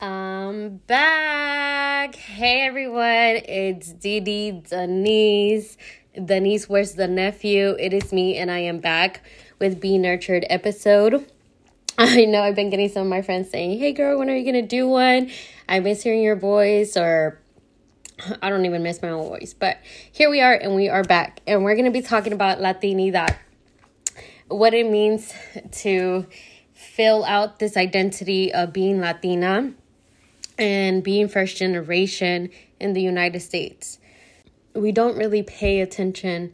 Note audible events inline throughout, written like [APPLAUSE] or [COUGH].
I'm back. Hey everyone, it's Didi Denise. Denise, where's the nephew? It is me, and I am back with Be Nurtured episode. I know I've been getting some of my friends saying, Hey girl, when are you gonna do one? I miss hearing your voice, or I don't even miss my own voice. But here we are, and we are back, and we're gonna be talking about Latinidad, what it means to fill out this identity of being Latina and being first generation in the United States. We don't really pay attention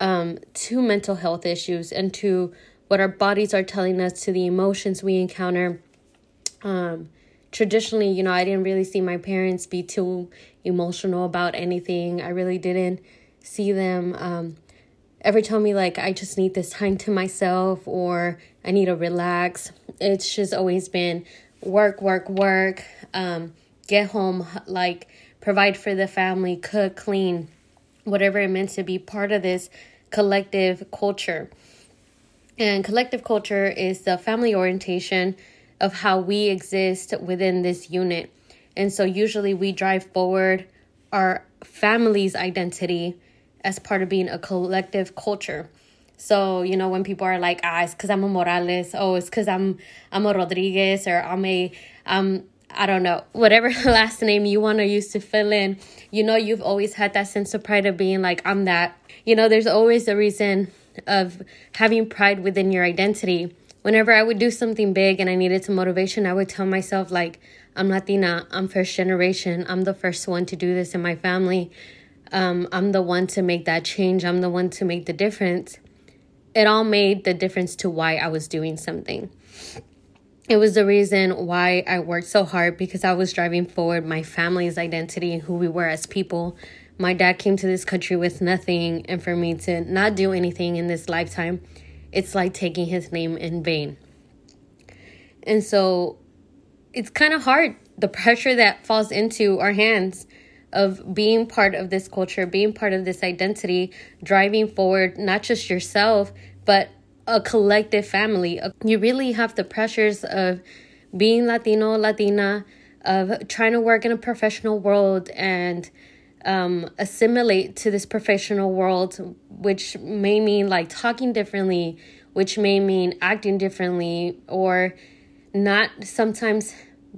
um, to mental health issues and to what our bodies are telling us, to the emotions we encounter. Um, traditionally, you know, I didn't really see my parents be too emotional about anything. I really didn't see them um, ever tell me, like, I just need this time to myself or I need to relax. It's just always been work, work, work, um, get home, like, provide for the family, cook, clean, whatever it meant to be part of this collective culture. And collective culture is the family orientation of how we exist within this unit. And so usually we drive forward our family's identity as part of being a collective culture. So, you know, when people are like, ah, it's because I'm a Morales, oh, it's because I'm I'm a Rodriguez or I'm a um I don't know, whatever [LAUGHS] last name you want to use to fill in, you know, you've always had that sense of pride of being like, I'm that. You know, there's always a reason of having pride within your identity. Whenever I would do something big and I needed some motivation, I would tell myself, like, I'm Latina, I'm first generation, I'm the first one to do this in my family. Um, I'm the one to make that change, I'm the one to make the difference. It all made the difference to why I was doing something. It was the reason why I worked so hard because I was driving forward my family's identity and who we were as people my dad came to this country with nothing, and for me to not do anything in this lifetime, it's like taking his name in vain. And so it's kind of hard the pressure that falls into our hands of being part of this culture, being part of this identity, driving forward not just yourself, but a collective family. You really have the pressures of being Latino, Latina, of trying to work in a professional world and um, assimilate to this professional world, which may mean like talking differently, which may mean acting differently, or not sometimes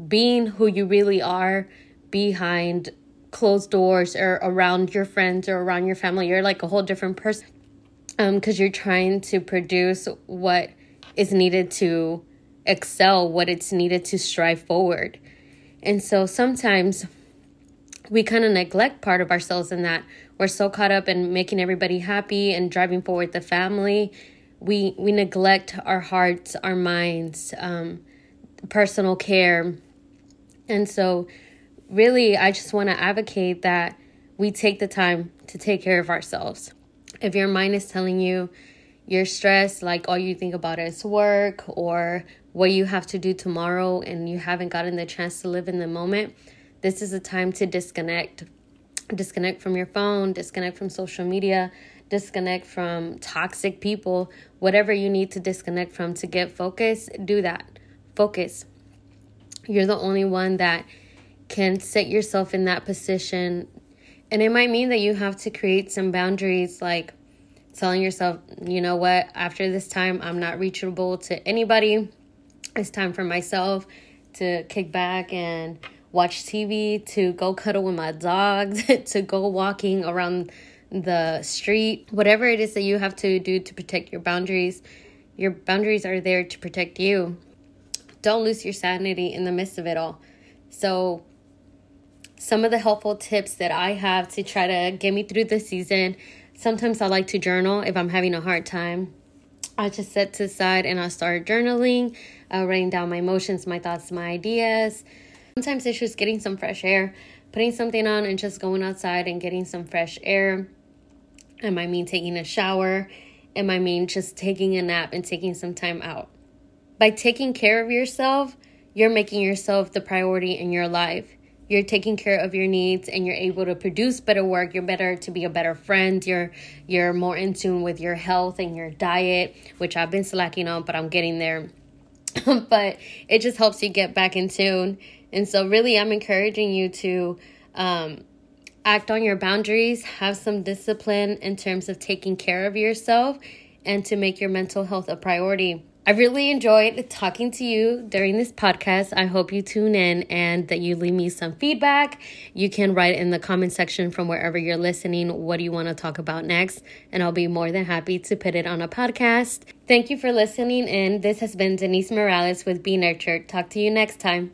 being who you really are behind closed doors or around your friends or around your family. You're like a whole different person because um, you're trying to produce what is needed to excel, what it's needed to strive forward. And so sometimes we kind of neglect part of ourselves in that we're so caught up in making everybody happy and driving forward the family we we neglect our hearts our minds um, personal care and so really i just want to advocate that we take the time to take care of ourselves if your mind is telling you you're stressed like all you think about is work or what you have to do tomorrow and you haven't gotten the chance to live in the moment this is a time to disconnect. Disconnect from your phone, disconnect from social media, disconnect from toxic people, whatever you need to disconnect from to get focus, do that. Focus. You're the only one that can set yourself in that position. And it might mean that you have to create some boundaries, like telling yourself, you know what, after this time, I'm not reachable to anybody. It's time for myself to kick back and watch TV, to go cuddle with my dogs, [LAUGHS] to go walking around the street, whatever it is that you have to do to protect your boundaries. Your boundaries are there to protect you. Don't lose your sanity in the midst of it all. So, some of the helpful tips that I have to try to get me through the season sometimes I like to journal if I'm having a hard time. I just set to side and I start journaling, uh, writing down my emotions, my thoughts, my ideas Sometimes it's just getting some fresh air, putting something on and just going outside and getting some fresh air. It might mean taking a shower. It might mean just taking a nap and taking some time out. By taking care of yourself, you're making yourself the priority in your life. You're taking care of your needs and you're able to produce better work. You're better to be a better friend. You're you're more in tune with your health and your diet, which I've been slacking on, but I'm getting there [LAUGHS] but it just helps you get back in tune. And so, really, I'm encouraging you to um, act on your boundaries, have some discipline in terms of taking care of yourself, and to make your mental health a priority. I really enjoyed talking to you during this podcast. I hope you tune in and that you leave me some feedback. You can write in the comment section from wherever you're listening what do you want to talk about next, and I'll be more than happy to put it on a podcast. Thank you for listening and this has been Denise Morales with Be Nurtured. Talk to you next time.